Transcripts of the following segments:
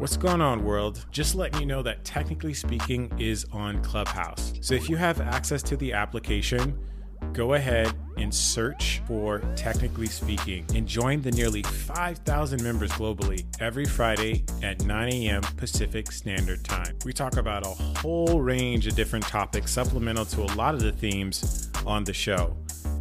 What's going on, world? Just letting you know that Technically Speaking is on Clubhouse. So if you have access to the application, go ahead and search for Technically Speaking and join the nearly 5,000 members globally every Friday at 9 a.m. Pacific Standard Time. We talk about a whole range of different topics supplemental to a lot of the themes on the show.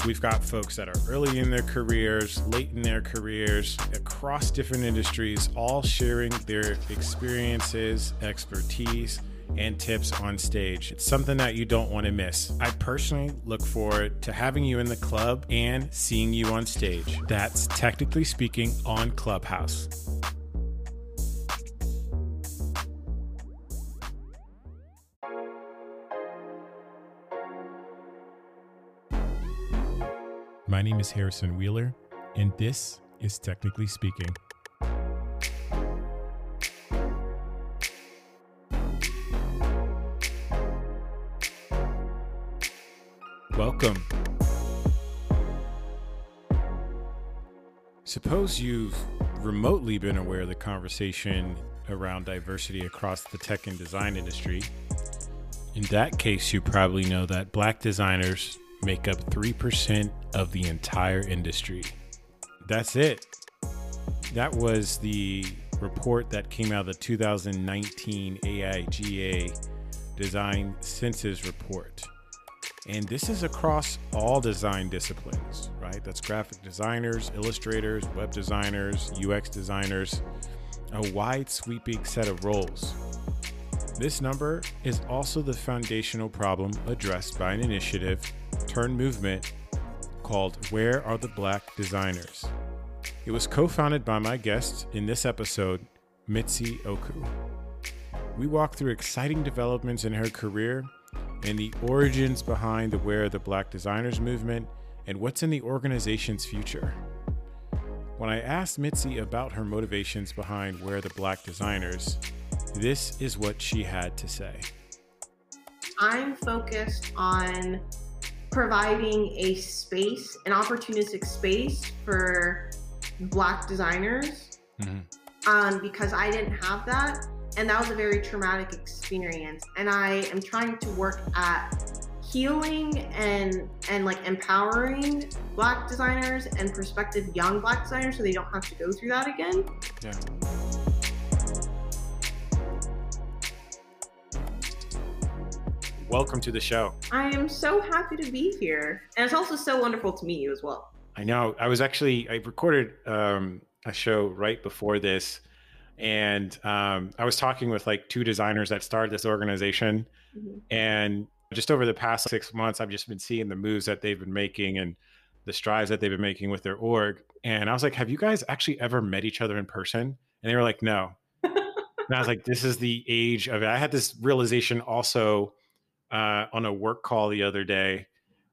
We've got folks that are early in their careers, late in their careers, across different industries, all sharing their experiences, expertise, and tips on stage. It's something that you don't want to miss. I personally look forward to having you in the club and seeing you on stage. That's technically speaking on Clubhouse. My name is Harrison Wheeler, and this is Technically Speaking. Welcome. Suppose you've remotely been aware of the conversation around diversity across the tech and design industry. In that case, you probably know that black designers make up 3% of the entire industry. That's it. That was the report that came out of the 2019 AIGA Design Census Report. And this is across all design disciplines, right? That's graphic designers, illustrators, web designers, UX designers, a wide sweeping set of roles. This number is also the foundational problem addressed by an initiative turned movement called Where Are the Black Designers? It was co founded by my guest in this episode, Mitzi Okou. We walk through exciting developments in her career and the origins behind the Where Are the Black Designers movement and what's in the organization's future. When I asked Mitzi about her motivations behind Where the Black Designers, this is what she had to say. I'm focused on providing a space, an opportunistic space for Black designers mm-hmm. um, because I didn't have that. And that was a very traumatic experience. And I am trying to work at healing and and like empowering black designers and prospective young black designers so they don't have to go through that again. Yeah. Welcome to the show. I am so happy to be here. And it's also so wonderful to meet you as well. I know. I was actually, I recorded um, a show right before this. And um, I was talking with like two designers that started this organization. Mm-hmm. And just over the past six months, I've just been seeing the moves that they've been making and the strides that they've been making with their org. And I was like, have you guys actually ever met each other in person? And they were like, no. and I was like, this is the age of it. I had this realization also uh, on a work call the other day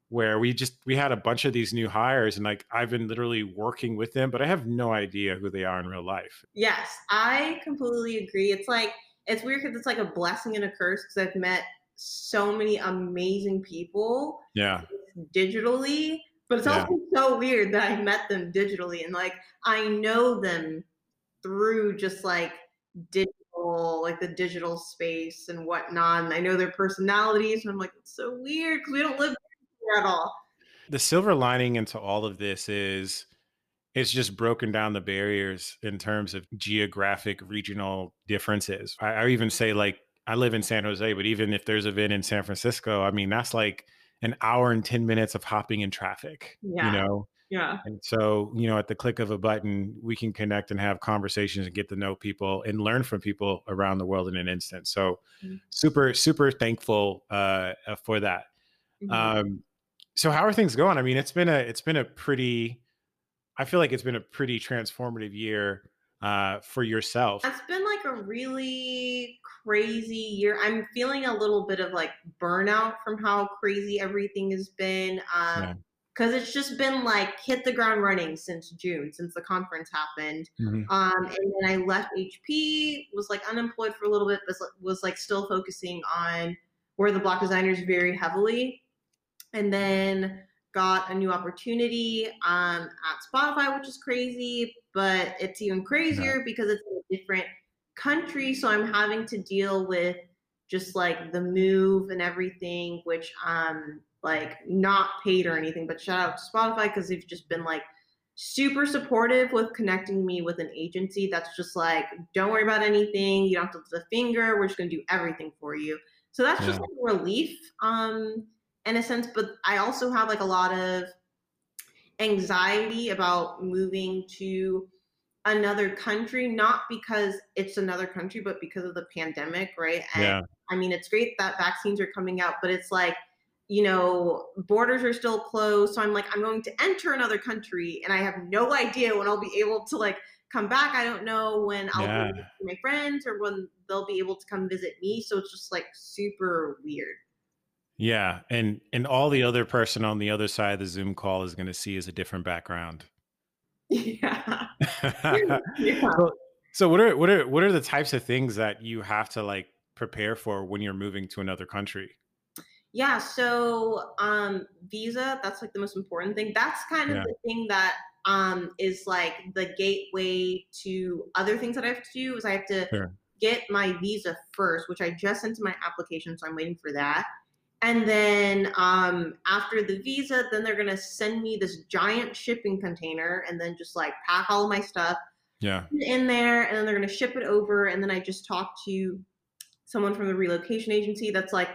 where we just we had a bunch of these new hires and like I've been literally working with them, but I have no idea who they are in real life. Yes, I completely agree. It's like it's weird because it's like a blessing and a curse because I've met so many amazing people. Yeah. Digitally, but it's yeah. also so weird that I met them digitally and like I know them through just like digital like the digital space and whatnot. And I know their personalities, and I'm like, it's so weird because we don't live at all. The silver lining into all of this is it's just broken down the barriers in terms of geographic regional differences. I, I even say like I live in San Jose, but even if there's a event in San Francisco, I mean that's like an hour and 10 minutes of hopping in traffic. Yeah. You know, yeah. And so, you know, at the click of a button, we can connect and have conversations and get to know people and learn from people around the world in an instant. So, mm-hmm. super, super thankful uh, uh, for that. Mm-hmm. Um, so, how are things going? I mean, it's been a, it's been a pretty, I feel like it's been a pretty transformative year uh, for yourself. It's been like a really crazy year. I'm feeling a little bit of like burnout from how crazy everything has been. Um, yeah because it's just been like hit the ground running since June, since the conference happened. Mm-hmm. Um, and then I left HP, was like unemployed for a little bit, but was like still focusing on where the black designers very heavily. And then got a new opportunity um, at Spotify, which is crazy, but it's even crazier because it's a different country, so I'm having to deal with just like the move and everything, which um like not paid or anything, but shout out to Spotify because they've just been like super supportive with connecting me with an agency that's just like, don't worry about anything. You don't have to lift a finger. We're just going to do everything for you. So that's yeah. just like relief, um, in a sense. But I also have like a lot of anxiety about moving to another country, not because it's another country, but because of the pandemic, right? And yeah. I mean, it's great that vaccines are coming out, but it's like, you know, borders are still closed. So I'm like, I'm going to enter another country and I have no idea when I'll be able to like come back. I don't know when I'll yeah. be with my friends or when they'll be able to come visit me. So it's just like super weird. Yeah. And and all the other person on the other side of the Zoom call is gonna see is a different background. Yeah. yeah. So, so what are what are what are the types of things that you have to like prepare for when you're moving to another country? Yeah, so um visa, that's like the most important thing. That's kind of yeah. the thing that um is like the gateway to other things that I have to do is I have to sure. get my visa first, which I just sent to my application, so I'm waiting for that. And then um, after the visa, then they're gonna send me this giant shipping container, and then just like pack all my stuff, yeah, in there, and then they're gonna ship it over. And then I just talked to someone from the relocation agency that's like,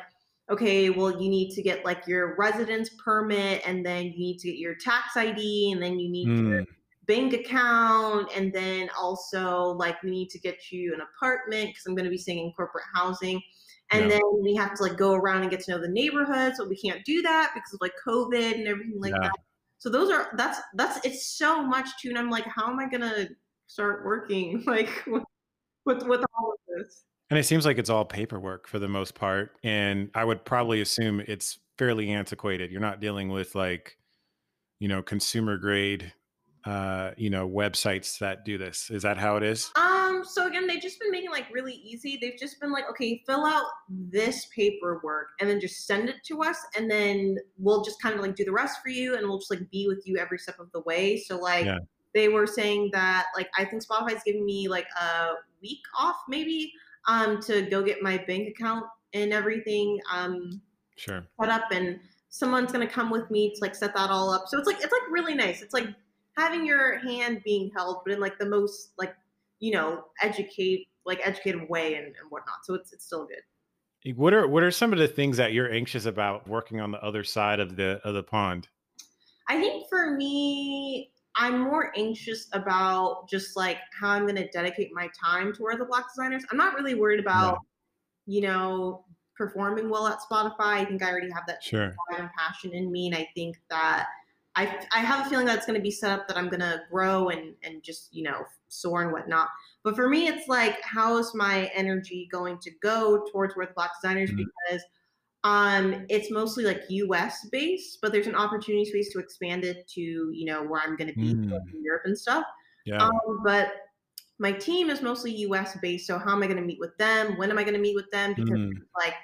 okay, well, you need to get like your residence permit, and then you need to get your tax ID, and then you need mm. your bank account, and then also like we need to get you an apartment because I'm going to be staying in corporate housing. And yeah. then we have to like go around and get to know the neighborhood, so we can't do that because of like COVID and everything like yeah. that. So those are that's that's it's so much too, and I'm like, how am I gonna start working like with, with all of this? And it seems like it's all paperwork for the most part. And I would probably assume it's fairly antiquated. You're not dealing with like, you know, consumer grade uh, you know, websites that do this. Is that how it is? Um, so again, they've just been making like really easy. They've just been like, okay, fill out this paperwork and then just send it to us and then we'll just kind of like do the rest for you and we'll just like be with you every step of the way. So like yeah. they were saying that like I think Spotify's giving me like a week off maybe um, to go get my bank account and everything um, sure set up, and someone's gonna come with me to like set that all up. So it's like it's like really nice. It's like having your hand being held, but in like the most like you know educate like educated way and, and whatnot. So it's it's still good. What are what are some of the things that you're anxious about working on the other side of the of the pond? I think for me, I'm more anxious about just like how I'm going to dedicate my time toward the black designers. I'm not really worried about, you know, performing well at Spotify. I think I already have that sure. and passion in me, and I think that I I have a feeling that it's going to be set up that I'm going to grow and and just you know soar and whatnot. But for me, it's like how is my energy going to go towards Worth Black Designers mm-hmm. because um, it's mostly like US based, but there's an opportunity space to expand it to, you know, where I'm going to be mm. in Europe and stuff. Yeah. Um, but my team is mostly US based. So how am I going to meet with them? When am I going to meet with them? Because mm. like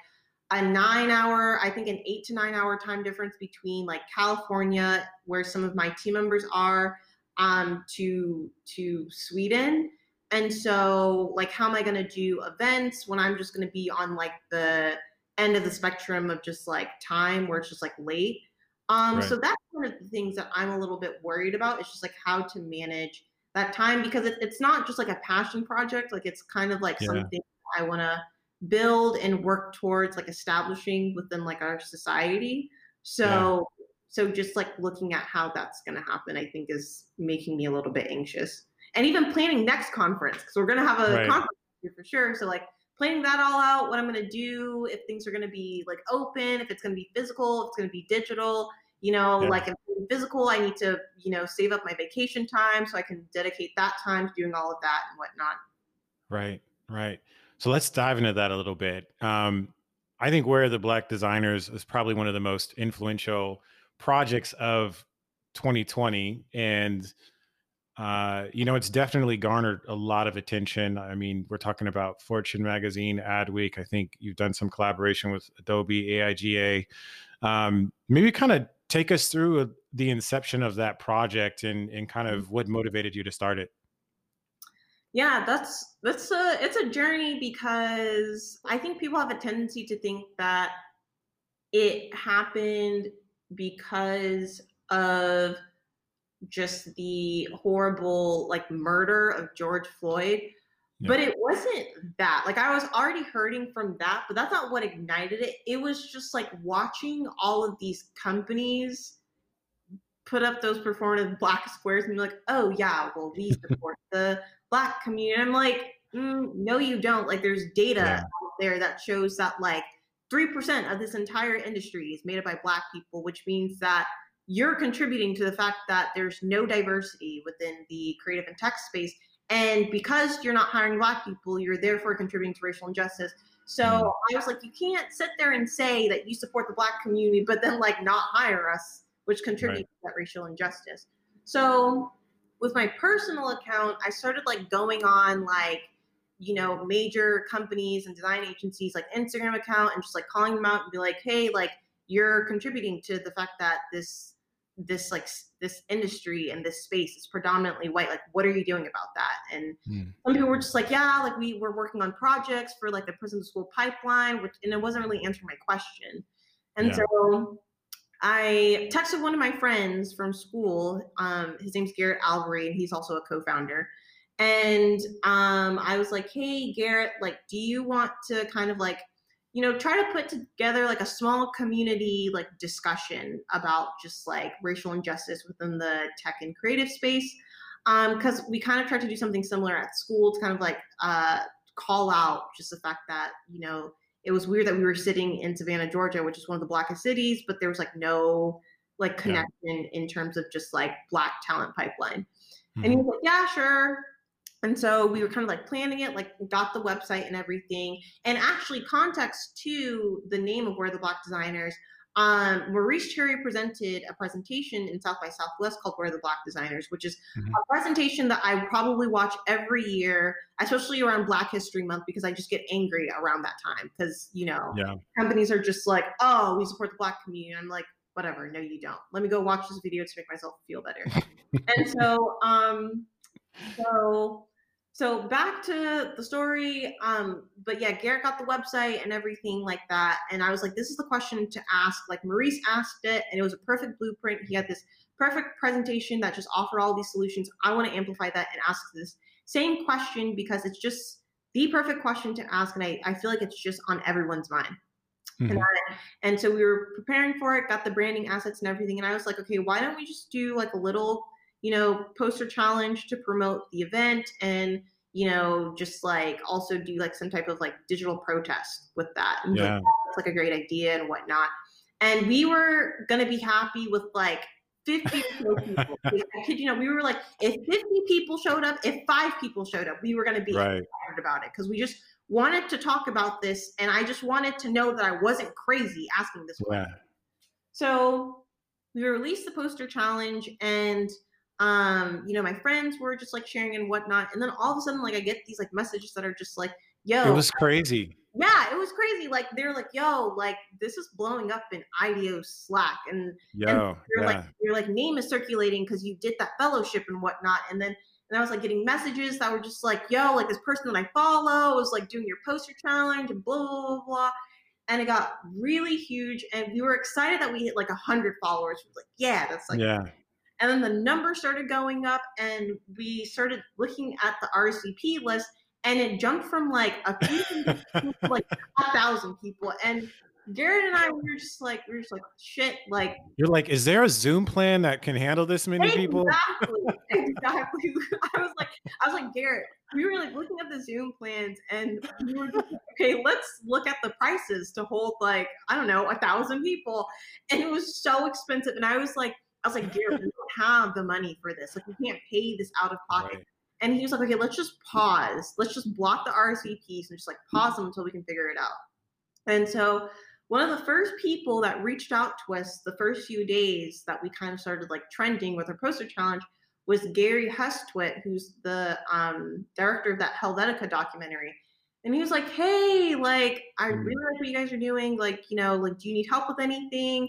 a nine hour, I think an eight to nine hour time difference between like California, where some of my team members are, um, to to Sweden. And so like how am I gonna do events when I'm just gonna be on like the end of the spectrum of just like time where it's just like late. Um, right. so that's one of the things that I'm a little bit worried about. It's just like how to manage that time because it, it's not just like a passion project. Like it's kind of like yeah. something I want to build and work towards like establishing within like our society. So, yeah. so just like looking at how that's going to happen, I think is making me a little bit anxious. And even planning next conference because we're going to have a right. conference for sure. So like planning that all out, what I'm going to do, if things are going to be like open, if it's going to be physical, if it's going to be digital. You know, yeah. like if physical, I need to, you know, save up my vacation time so I can dedicate that time to doing all of that and whatnot. Right, right. So let's dive into that a little bit. Um, I think Where the Black Designers is probably one of the most influential projects of 2020. And uh, you know, it's definitely garnered a lot of attention. I mean, we're talking about Fortune Magazine, Adweek. I think you've done some collaboration with Adobe, AIGA. Um, maybe kind of take us through uh, the inception of that project and, and kind of what motivated you to start it. Yeah, that's that's a it's a journey because I think people have a tendency to think that it happened because of just the horrible like murder of George Floyd. Yeah. But it wasn't that. Like I was already hurting from that, but that's not what ignited it. It was just like watching all of these companies put up those performative black squares and be like, oh yeah, well we support the black community. I'm like, mm, no, you don't. Like there's data yeah. out there that shows that like 3% of this entire industry is made up by black people, which means that you're contributing to the fact that there's no diversity within the creative and tech space. And because you're not hiring black people, you're therefore contributing to racial injustice. So mm. I was like, you can't sit there and say that you support the black community, but then like not hire us, which contributes right. to that racial injustice. So with my personal account, I started like going on like, you know, major companies and design agencies like Instagram account and just like calling them out and be like, hey, like you're contributing to the fact that this this like this industry and this space is predominantly white like what are you doing about that and mm. some people were just like yeah like we were working on projects for like the prison school pipeline which and it wasn't really answering my question and yeah. so I texted one of my friends from school. Um, his name's Garrett Albury, and he's also a co-founder. And um, I was like, "Hey, Garrett, like, do you want to kind of like, you know, try to put together like a small community like discussion about just like racial injustice within the tech and creative space?" Because um, we kind of tried to do something similar at school to kind of like uh, call out just the fact that you know it was weird that we were sitting in Savannah, Georgia, which is one of the blackest cities, but there was like no like connection yeah. in terms of just like black talent pipeline. Mm-hmm. And he was like, yeah, sure. And so we were kind of like planning it, like got the website and everything. And actually, context to the name of where the black designers um, Maurice Cherry presented a presentation in South by Southwest called Where the Black Designers, which is mm-hmm. a presentation that I probably watch every year, especially around Black History Month, because I just get angry around that time. Because, you know, yeah. companies are just like, oh, we support the Black community. I'm like, whatever, no, you don't. Let me go watch this video to make myself feel better. and so, um, so so back to the story um but yeah garrett got the website and everything like that and i was like this is the question to ask like maurice asked it and it was a perfect blueprint. He had this perfect presentation that just offered all these solutions. I want to amplify that and ask this same question because it's just the perfect question to ask and i, I feel like it's just on everyone's mind. Mm-hmm. and, I, and so we were preparing for it got the branding assets and everything and i was like okay why don't we just do like a little you know, poster challenge to promote the event and, you know, just like also do like some type of like digital protest with that. And yeah. Like, that's like a great idea and whatnot. And we were going to be happy with like 50 people. I kid you know, we were like, if 50 people showed up, if five people showed up, we were going to be right. excited about it because we just wanted to talk about this. And I just wanted to know that I wasn't crazy asking this yeah. question. So we released the poster challenge and um, you know, my friends were just like sharing and whatnot. And then all of a sudden, like I get these like messages that are just like, yo. It was crazy. Yeah, it was crazy. Like they're like, yo, like this is blowing up in IDEO Slack. And, yo, and you're yeah. like your like name is circulating because you did that fellowship and whatnot. And then and I was like getting messages that were just like, yo, like this person that I follow was like doing your poster challenge and blah blah blah blah. And it got really huge, and we were excited that we hit like a hundred followers. We like, yeah, that's like yeah. And then the number started going up, and we started looking at the RSVP list, and it jumped from like a few to like a thousand people. And Garrett and I we were just like, we were just like, shit, like you're like, is there a Zoom plan that can handle this many exactly, people? Exactly. I was like, I was like, Garrett, we were like looking at the Zoom plans and we were just okay, let's look at the prices to hold like, I don't know, a thousand people. And it was so expensive. And I was like, I was like, Gary, we don't have the money for this. Like, we can't pay this out of pocket. Right. And he was like, okay, let's just pause. Let's just block the RSVPs and just like pause them until we can figure it out. And so one of the first people that reached out to us the first few days that we kind of started like trending with our poster challenge was Gary Hustwit, who's the um, director of that Helvetica documentary. And he was like, hey, like, I mm. really like what you guys are doing. Like, you know, like, do you need help with anything?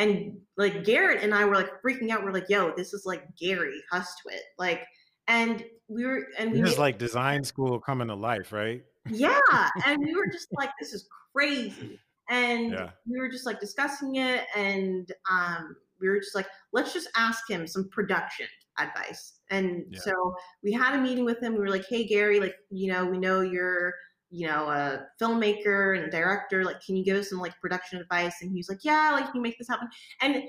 And like Garrett and I were like freaking out. We're like, yo, this is like Gary Hustwit. Like, and we were and we was like design school coming to life, right? Yeah, and we were just like, this is crazy, and yeah. we were just like discussing it, and um, we were just like, let's just ask him some production advice. And yeah. so we had a meeting with him. We were like, hey Gary, like you know, we know you're you know a filmmaker and a director. Like, can you give us some like production advice? And he was like, yeah, like you make this happen. And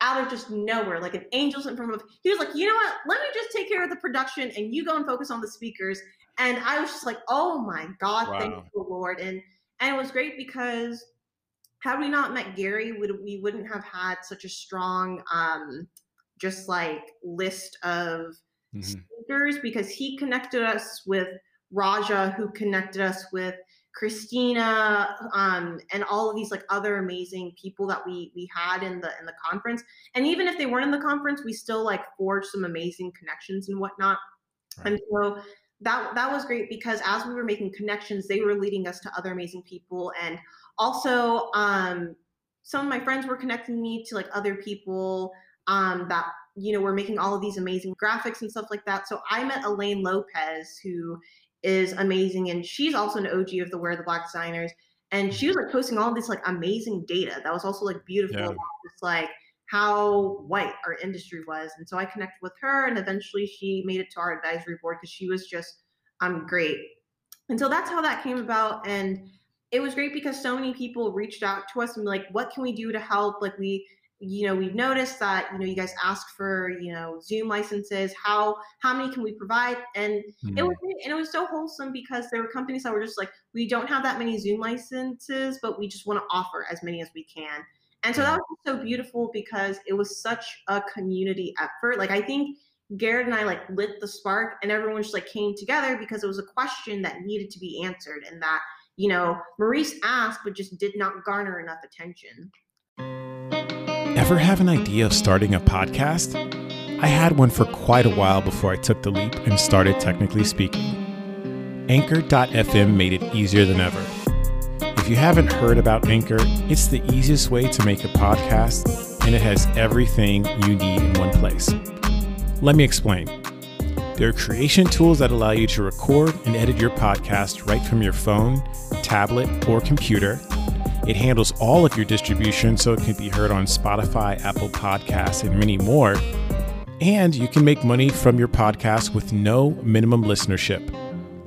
out of just nowhere, like an angel sent from above. He was like, you know what? Let me just take care of the production and you go and focus on the speakers. And I was just like, oh my God, wow. thank you, Lord. And and it was great because had we not met Gary, would we wouldn't have had such a strong um just like list of mm-hmm. speakers because he connected us with Raja, who connected us with Christina, um, and all of these like other amazing people that we we had in the in the conference. And even if they weren't in the conference, we still like forged some amazing connections and whatnot. Right. And so that that was great because as we were making connections, they were leading us to other amazing people. And also, um, some of my friends were connecting me to like other people um, that you know were making all of these amazing graphics and stuff like that. So I met Elaine Lopez, who is amazing, and she's also an OG of the Where the Black Designers. And she was like posting all this like amazing data that was also like beautiful, yeah. just like how white our industry was. And so I connected with her, and eventually she made it to our advisory board because she was just um great. And so that's how that came about. And it was great because so many people reached out to us and like, what can we do to help? Like we you know we've noticed that you know you guys ask for you know zoom licenses how how many can we provide? And mm-hmm. it was and it was so wholesome because there were companies that were just like we don't have that many zoom licenses but we just want to offer as many as we can. And so that was so beautiful because it was such a community effort. Like i think garrett and i like lit the spark and everyone just like came together because it was a question that needed to be answered and that you know maurice asked but just did not garner enough attention Ever have an idea of starting a podcast? I had one for quite a while before I took the leap and started technically speaking. Anchor.fm made it easier than ever. If you haven't heard about Anchor, it's the easiest way to make a podcast, and it has everything you need in one place. Let me explain. There are creation tools that allow you to record and edit your podcast right from your phone, tablet, or computer it handles all of your distribution so it can be heard on Spotify, Apple Podcasts, and many more. And you can make money from your podcast with no minimum listenership.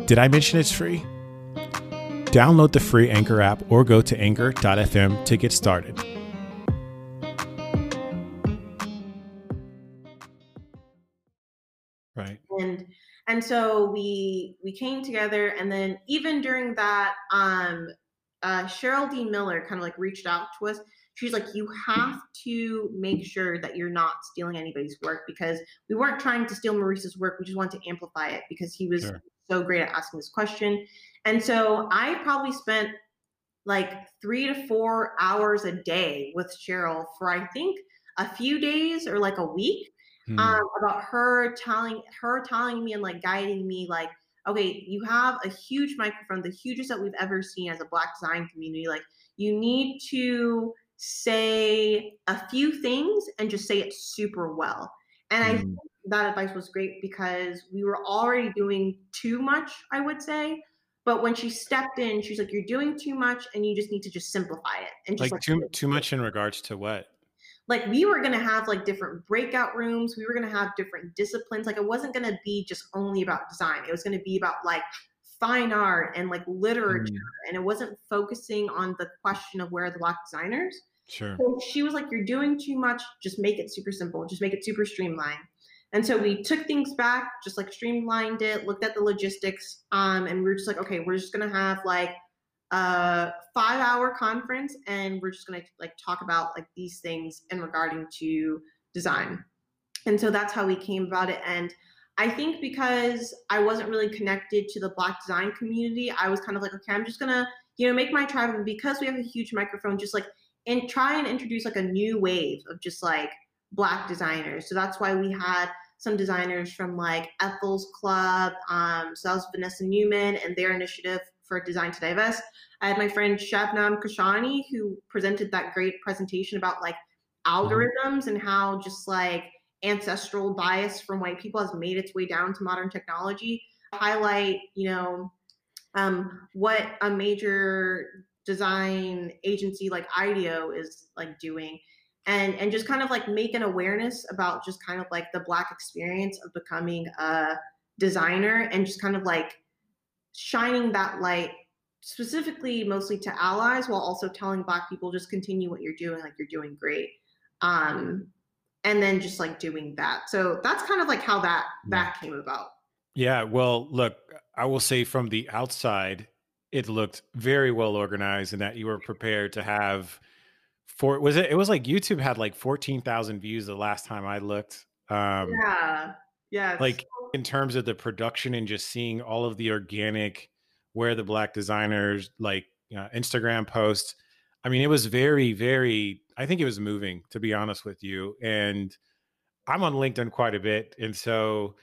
Did I mention it's free? Download the free Anchor app or go to anchor.fm to get started. Right. And and so we we came together and then even during that um uh, Cheryl D. Miller kind of like reached out to us. She's like, you have to make sure that you're not stealing anybody's work because we weren't trying to steal Maurice's work. We just wanted to amplify it because he was sure. so great at asking this question. And so I probably spent like three to four hours a day with Cheryl for I think a few days or like a week hmm. um, about her telling her telling me and like guiding me like okay, you have a huge microphone, the hugest that we've ever seen as a black design community. Like you need to say a few things and just say it super well. And. I mm-hmm. think that advice was great because we were already doing too much, I would say. But when she stepped in, she's like, "You're doing too much, and you just need to just simplify it." And just like, like too too much in regards to what? Like we were going to have like different breakout rooms. We were going to have different disciplines. Like it wasn't going to be just only about design. It was going to be about like fine art and like literature. Mm. and it wasn't focusing on the question of where the black designers. Sure. So she was like you're doing too much. Just make it super simple. Just make it super streamlined. And so we took things back just like streamlined it looked at the logistics um and we were just like okay we're just going to have like a five hour conference and we're just going to like talk about like these things in regarding to design. And so that's how we came about it. And i think because i wasn't really connected to the black design community i was kind of like okay i'm just gonna you know make my tribe and because we have a huge microphone just like and try and introduce like a new wave of just like black designers. So that's why we had some designers from like ethel's club um so that was vanessa newman and their initiative for design to divest I had my friend Shabnam Kashani who presented that great presentation about like mm-hmm. algorithms and how just like ancestral bias from white people has made its way down to modern technology highlight you know um, what a major design agency like ideo is like doing and and just kind of like make an awareness about just kind of like the black experience of becoming a designer and just kind of like shining that light specifically mostly to allies while also telling black people just continue what you're doing like you're doing great. Um and then just like doing that. So that's kind of like how that that came about. Yeah well look i will say from the outside it looked very well organized and that you were prepared to have for was it it was like youtube had like 14,000 views the last time i looked. Um yeah yeah like in terms of the production and just seeing all of the organic where the black designers like you know, Instagram posts. I mean, it was very, very. I think it was moving, to be honest with you. And I'm on LinkedIn quite a bit, and so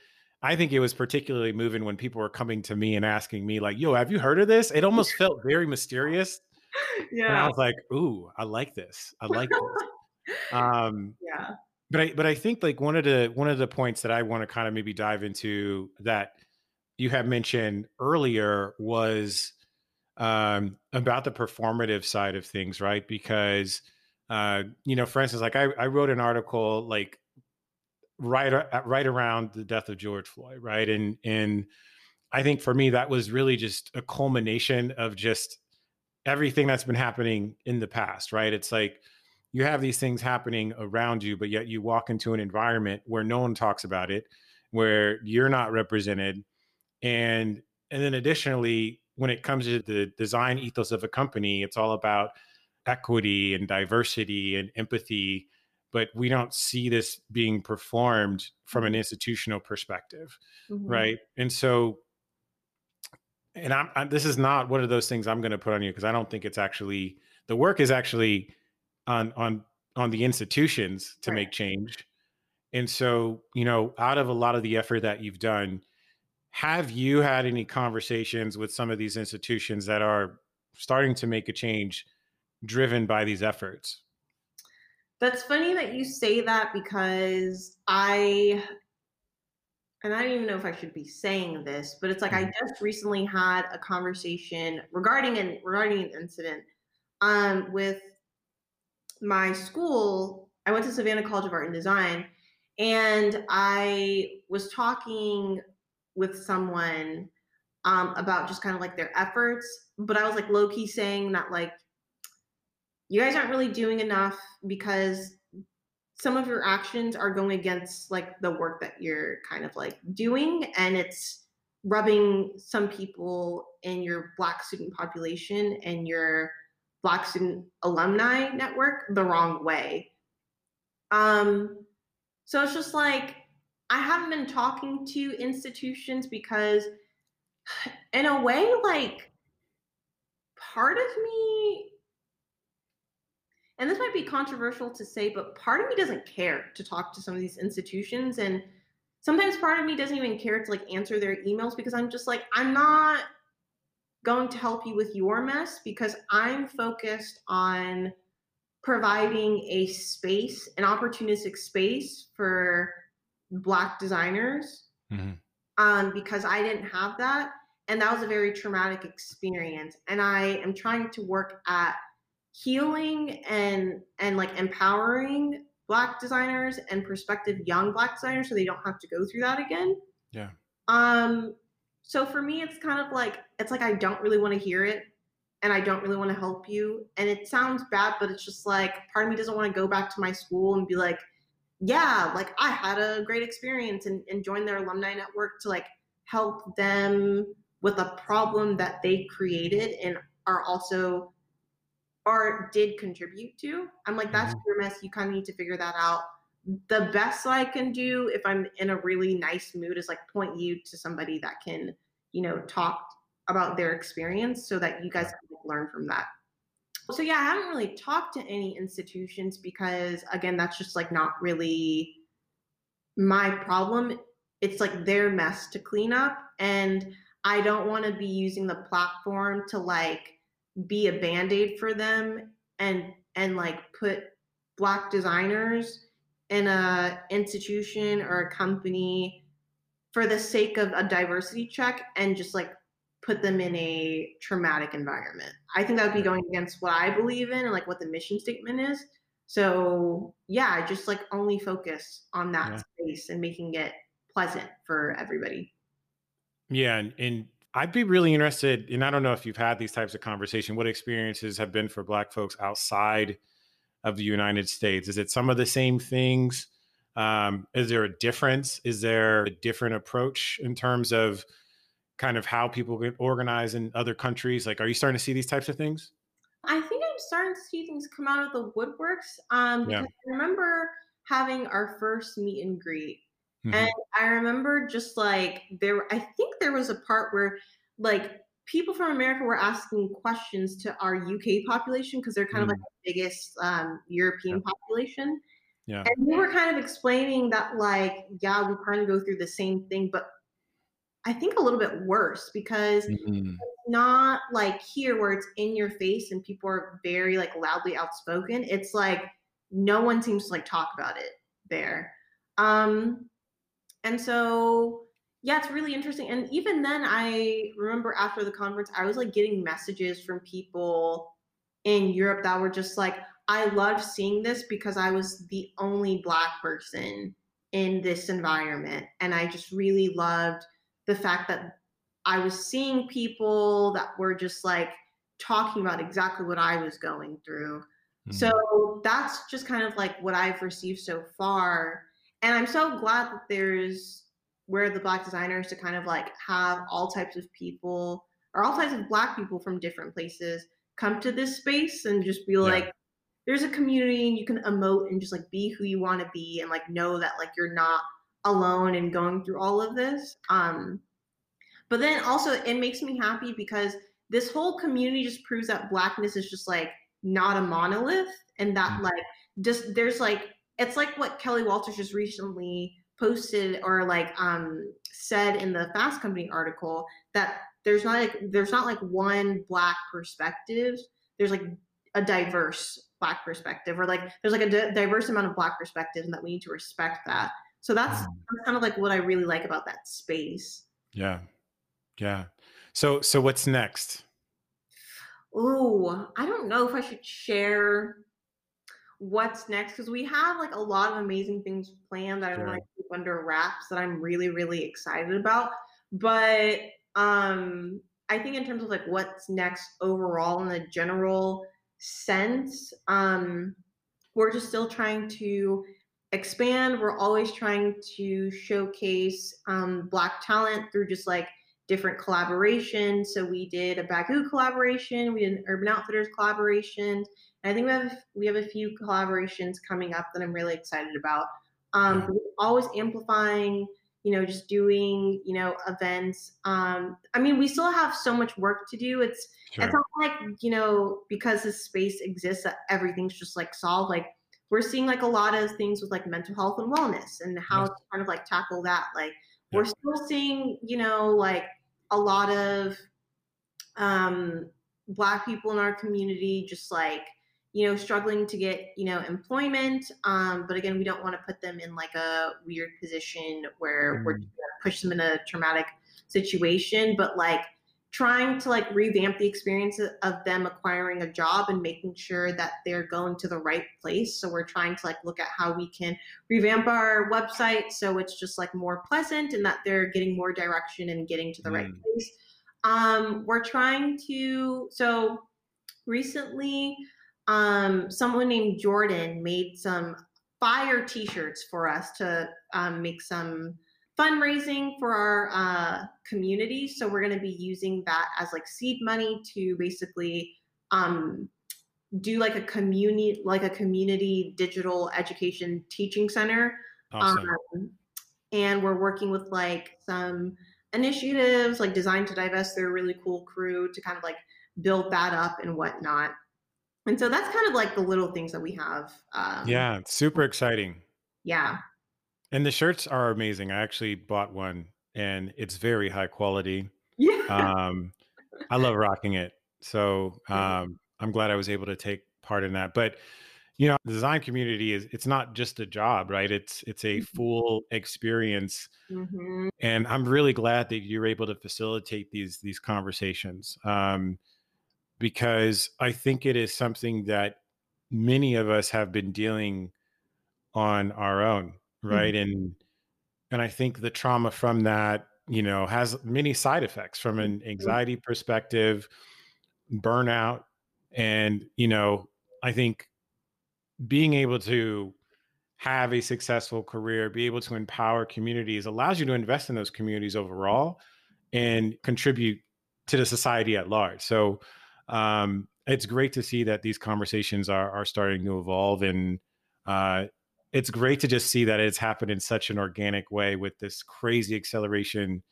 I think it was particularly moving when people were coming to me and asking me, like, "Yo, have you heard of this?" It almost felt very mysterious. Yeah, and I was like, "Ooh, I like this. I like this." um, yeah. But I, but I think like one of the one of the points that I want to kind of maybe dive into that you have mentioned earlier was um, about the performative side of things, right? Because uh, you know, for instance, like I, I wrote an article like right right around the death of George Floyd, right? And and I think for me that was really just a culmination of just everything that's been happening in the past, right? It's like you have these things happening around you, but yet you walk into an environment where no one talks about it, where you're not represented, and and then additionally when it comes to the design ethos of a company it's all about equity and diversity and empathy but we don't see this being performed from an mm-hmm. institutional perspective mm-hmm. right and so and I'm, I'm, this is not one of those things i'm going to put on you because i don't think it's actually the work is actually on on on the institutions to right. make change and so you know out of a lot of the effort that you've done have you had any conversations with some of these institutions that are starting to make a change driven by these efforts? That's funny that you say that because I, and I don't even know if I should be saying this, but it's like I mm-hmm. just recently had a conversation regarding an regarding an incident um, with my school. I went to Savannah College of Art and Design, and I was talking with someone um, about just kind of like their efforts. But I was like low key saying that like you guys aren't really doing enough because some of your actions are going against like the work that you're kind of like doing and it's rubbing some people in your black student population and your black student alumni network the wrong way um so it's just like I haven't been talking to institutions because, in a way, like part of me, and this might be controversial to say, but part of me doesn't care to talk to some of these institutions. And sometimes part of me doesn't even care to like answer their emails because I'm just like, I'm not going to help you with your mess because I'm focused on providing a space, an opportunistic space for black designers mm-hmm. um, because I didn't have that. And that was a very traumatic experience. And I am trying to work at healing and and like empowering black designers and prospective young black designers so they don't have to go through that again. Yeah. Um so for me it's kind of like it's like I don't really want to hear it and I don't really want to help you and it sounds bad but it's just like part of me doesn't want to go back to my school and be like yeah, like I had a great experience and, and join their alumni network to like help them with a problem that they created and are also or did contribute to. I'm like, that's mm-hmm. your mess. You kind of need to figure that out. The best I can do if I'm in a really nice mood is like point you to somebody that can, you know, talk about their experience so that you guys can learn from that. So yeah, I haven't really talked to any institutions because again, that's just like not really my problem. It's like their mess to clean up and I don't want to be using the platform to like be a band-aid for them and and like put black designers in a institution or a company for the sake of a diversity check and just like put them in a traumatic environment. I think that would be going against what I believe in and like what the mission statement is. So yeah, just like only focus on that yeah. space and making it pleasant for everybody. Yeah, and, and I'd be really interested, and I don't know if you've had these types of conversation. What experiences have been for Black folks outside of the United States? Is it some of the same things? Um, is there a difference? Is there a different approach in terms of kind of how people get organized in other countries? Like, are you starting to see these types of things? I think I'm starting to see things come out of the woodworks. Um, yeah. I remember having our first meet and greet, mm-hmm. and I remember just like there. I think there was a part where like people from America were asking questions to our UK population because they're kind mm. of like mm. the biggest um, European yeah. population. Yeah. And we were kind of explaining that, like, yeah, we kind of go through the same thing, but I think a little bit worse because mm-hmm. it's not like here where it's in your face and people are very like loudly outspoken. It's like no one seems to like talk about it there. Um, and so yeah, it's really interesting. And even then, I remember after the conference, I was like getting messages from people in Europe that were just like, I loved seeing this because I was the only Black person in this environment. And I just really loved the fact that I was seeing people that were just like talking about exactly what I was going through. Mm-hmm. So that's just kind of like what I've received so far. And I'm so glad that there's where the black designers to kind of like have all types of people or all types of black people from different places come to this space and just be like there's a community and you can emote and just like be who you want to be and like know that like you're not alone and going through all of this um but then also it makes me happy because this whole community just proves that blackness is just like not a monolith and that mm. like just there's like it's like what kelly walters just recently posted or like um, said in the Fast Company article that there's not like there's not like one black perspective. There's like a diverse black perspective, or like there's like a d- diverse amount of black perspectives, and that we need to respect that. So that's, mm. that's kind of like what I really like about that space. Yeah, yeah. So so what's next? Oh, I don't know if I should share what's next because we have like a lot of amazing things planned that sure. I want to keep under wraps that I'm really really excited about. But um I think in terms of like what's next overall in the general sense, um we're just still trying to expand. We're always trying to showcase um, Black talent through just like different collaborations. So we did a Baggu collaboration, we did an Urban Outfitters collaboration, I think we have we have a few collaborations coming up that I'm really excited about. Um, always amplifying, you know, just doing, you know, events. Um, I mean, we still have so much work to do. It's sure. it's not like you know because this space exists that everything's just like solved. Like we're seeing like a lot of things with like mental health and wellness and how to kind of like tackle that. Like yeah. we're still seeing, you know, like a lot of um, black people in our community just like you know, struggling to get, you know, employment. Um, but again, we don't want to put them in like a weird position where mm. we're push them in a traumatic situation, but like trying to like revamp the experience of them acquiring a job and making sure that they're going to the right place. So we're trying to like look at how we can revamp our website so it's just like more pleasant and that they're getting more direction and getting to the mm. right place. Um, we're trying to so recently um, someone named Jordan made some fire t-shirts for us to um, make some fundraising for our uh, community. So we're going to be using that as like seed money to basically um, do like a community, like a community digital education teaching center. Awesome. Um, and we're working with like some initiatives like Design to Divest. They're a really cool crew to kind of like build that up and whatnot and so that's kind of like the little things that we have um, yeah super exciting yeah and the shirts are amazing i actually bought one and it's very high quality yeah um i love rocking it so um i'm glad i was able to take part in that but you know the design community is it's not just a job right it's it's a mm-hmm. full experience mm-hmm. and i'm really glad that you're able to facilitate these these conversations um, because i think it is something that many of us have been dealing on our own right mm-hmm. and and i think the trauma from that you know has many side effects from an anxiety perspective burnout and you know i think being able to have a successful career, be able to empower communities allows you to invest in those communities overall and contribute to the society at large. So um, it's great to see that these conversations are are starting to evolve, and uh, it's great to just see that it's happened in such an organic way with this crazy acceleration,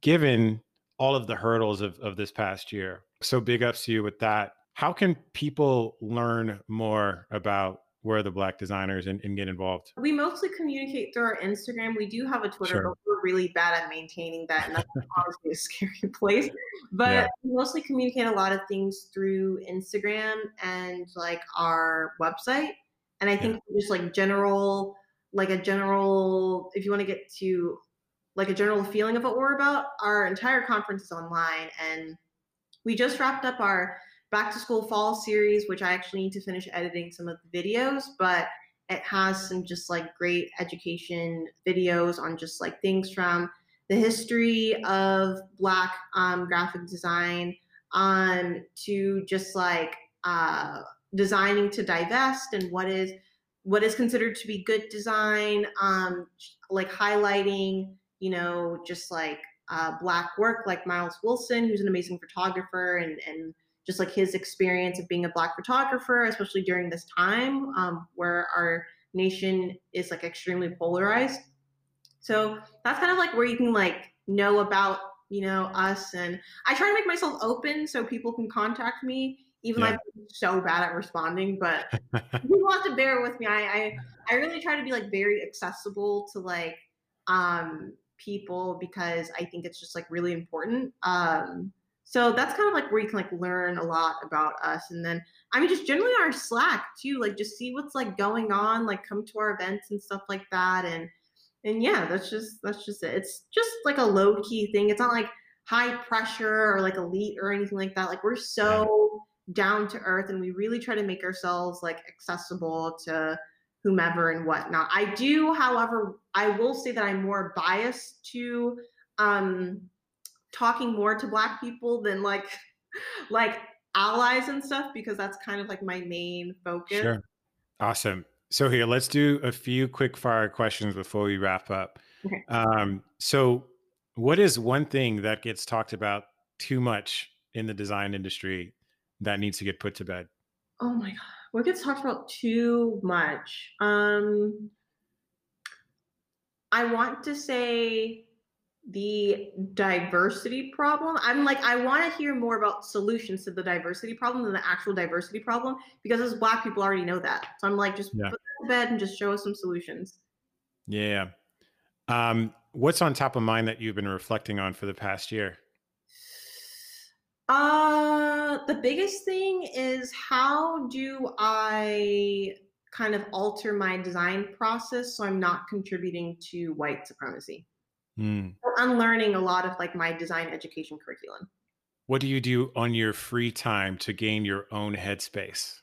given all of the hurdles of of this past year. So big ups to you with that how can people learn more about where the black designers and, and, get involved? We mostly communicate through our Instagram. We do have a Twitter, sure. but we're really bad at maintaining that. And that's honestly a scary place. But yeah. we mostly communicate a lot of things through Instagram and like our website. And I think yeah. just like general, like a general, if you want to get to like a general feeling of what we're about, our entire conference is online. And we just wrapped up our back to school fall series, which I actually need to finish editing some of the videos, but it has some just like great education videos on just like things from the history of Black um, graphic design on to just like uh, designing to divest and what is what is considered to be good design, um, like highlighting, you know, just like uh, Black work like Miles Wilson, who's an amazing photographer and and just like his experience of being a black photographer, especially during this time um, where our nation is like extremely polarized. So that's kind of like where you can like know about you know us, and I try to make myself open so people can contact me. Even yeah. though I'm so bad at responding, but people have to bear with me. I, I I really try to be like very accessible to like um people because I think it's just like really important. Um so that's kind of like where you can like learn a lot about us. And then I mean just generally our Slack too, like just see what's like going on, like come to our events and stuff like that. And and yeah, that's just that's just it. It's just like a low key thing. It's not like high pressure or like elite or anything like that. Like we're so down to earth and we really try to make ourselves like accessible to whomever and whatnot. I do, however, I will say that I'm more biased to um talking more to black people than like like allies and stuff because that's kind of like my main focus. Sure. Awesome. So here, let's do a few quick fire questions before we wrap up. Okay. Um, so what is one thing that gets talked about too much in the design industry that needs to get put to bed? Oh my god. What gets talked about too much? Um I want to say the diversity problem. I'm like, I want to hear more about solutions to the diversity problem than the actual diversity problem because as black people already know that. So I'm like, just yeah. put that to bed and just show us some solutions. Yeah. Um, what's on top of mind that you've been reflecting on for the past year? Uh, the biggest thing is how do I kind of alter my design process so I'm not contributing to white supremacy? Mm. unlearning a lot of like my design education curriculum. What do you do on your free time to gain your own headspace?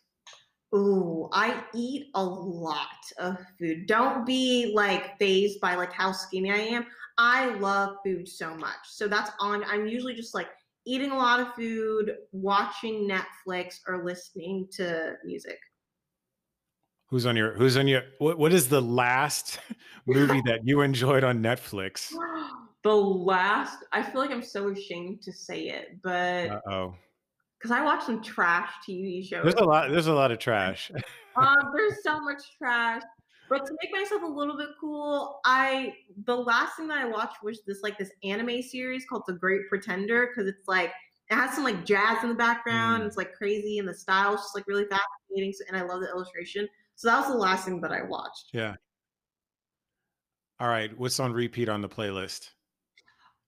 Ooh, I eat a lot of food. Don't be like phased by like how skinny I am. I love food so much. So that's on I'm usually just like eating a lot of food, watching Netflix or listening to music. Who's on your Who's on your What What is the last movie that you enjoyed on Netflix? The last, I feel like I'm so ashamed to say it, but oh, because I watch some trash TV shows. There's a lot. There's a lot of trash. um, there's so much trash. But to make myself a little bit cool, I the last thing that I watched was this like this anime series called The Great Pretender because it's like it has some like jazz in the background. Mm. It's like crazy and the style's just like really fascinating. So, and I love the illustration. So that was the last thing that I watched. Yeah. All right. What's on repeat on the playlist?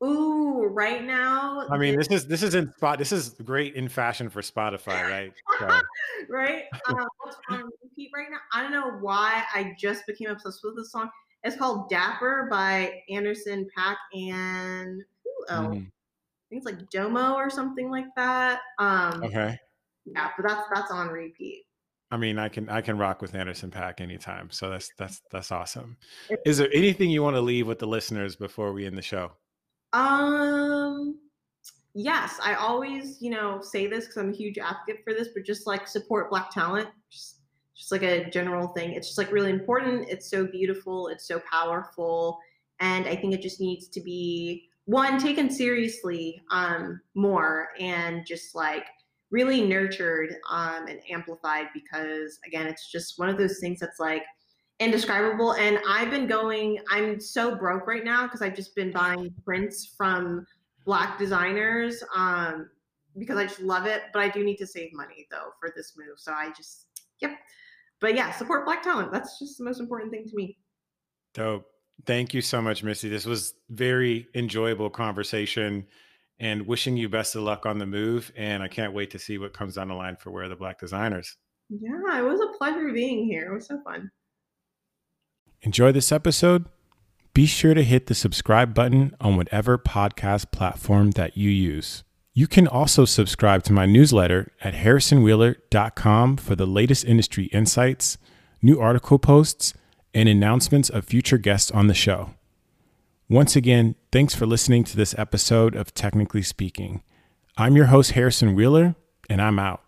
Ooh, right now. I mean, this is this is in spot. This is great in fashion for Spotify, right? So. right. Uh, what's on repeat right now? I don't know why I just became obsessed with this song. It's called "Dapper" by Anderson .Paak and who else? Mm. I think it's like Domo or something like that. Um, okay. Yeah, but that's that's on repeat. I mean, I can I can rock with Anderson .Paak anytime. So that's that's that's awesome. Is there anything you want to leave with the listeners before we end the show? Um, yes, I always, you know, say this because I'm a huge advocate for this, but just like support Black talent, just, just like a general thing. It's just like really important. It's so beautiful. It's so powerful, and I think it just needs to be one taken seriously um, more, and just like really nurtured um, and amplified because again, it's just one of those things that's like indescribable. And I've been going, I'm so broke right now because I've just been buying prints from black designers um, because I just love it. But I do need to save money though for this move. So I just, yep. But yeah, support black talent. That's just the most important thing to me. Dope. Thank you so much, Mitzi. This was very enjoyable conversation and wishing you best of luck on the move. And I can't wait to see what comes down the line for Where the Black Designers. Yeah, it was a pleasure being here. It was so fun. Enjoy this episode? Be sure to hit the subscribe button on whatever podcast platform that you use. You can also subscribe to my newsletter at harrisonwheeler.com for the latest industry insights, new article posts, and announcements of future guests on the show. Once again, thanks for listening to this episode of Technically Speaking. I'm your host, Harrison Wheeler, and I'm out.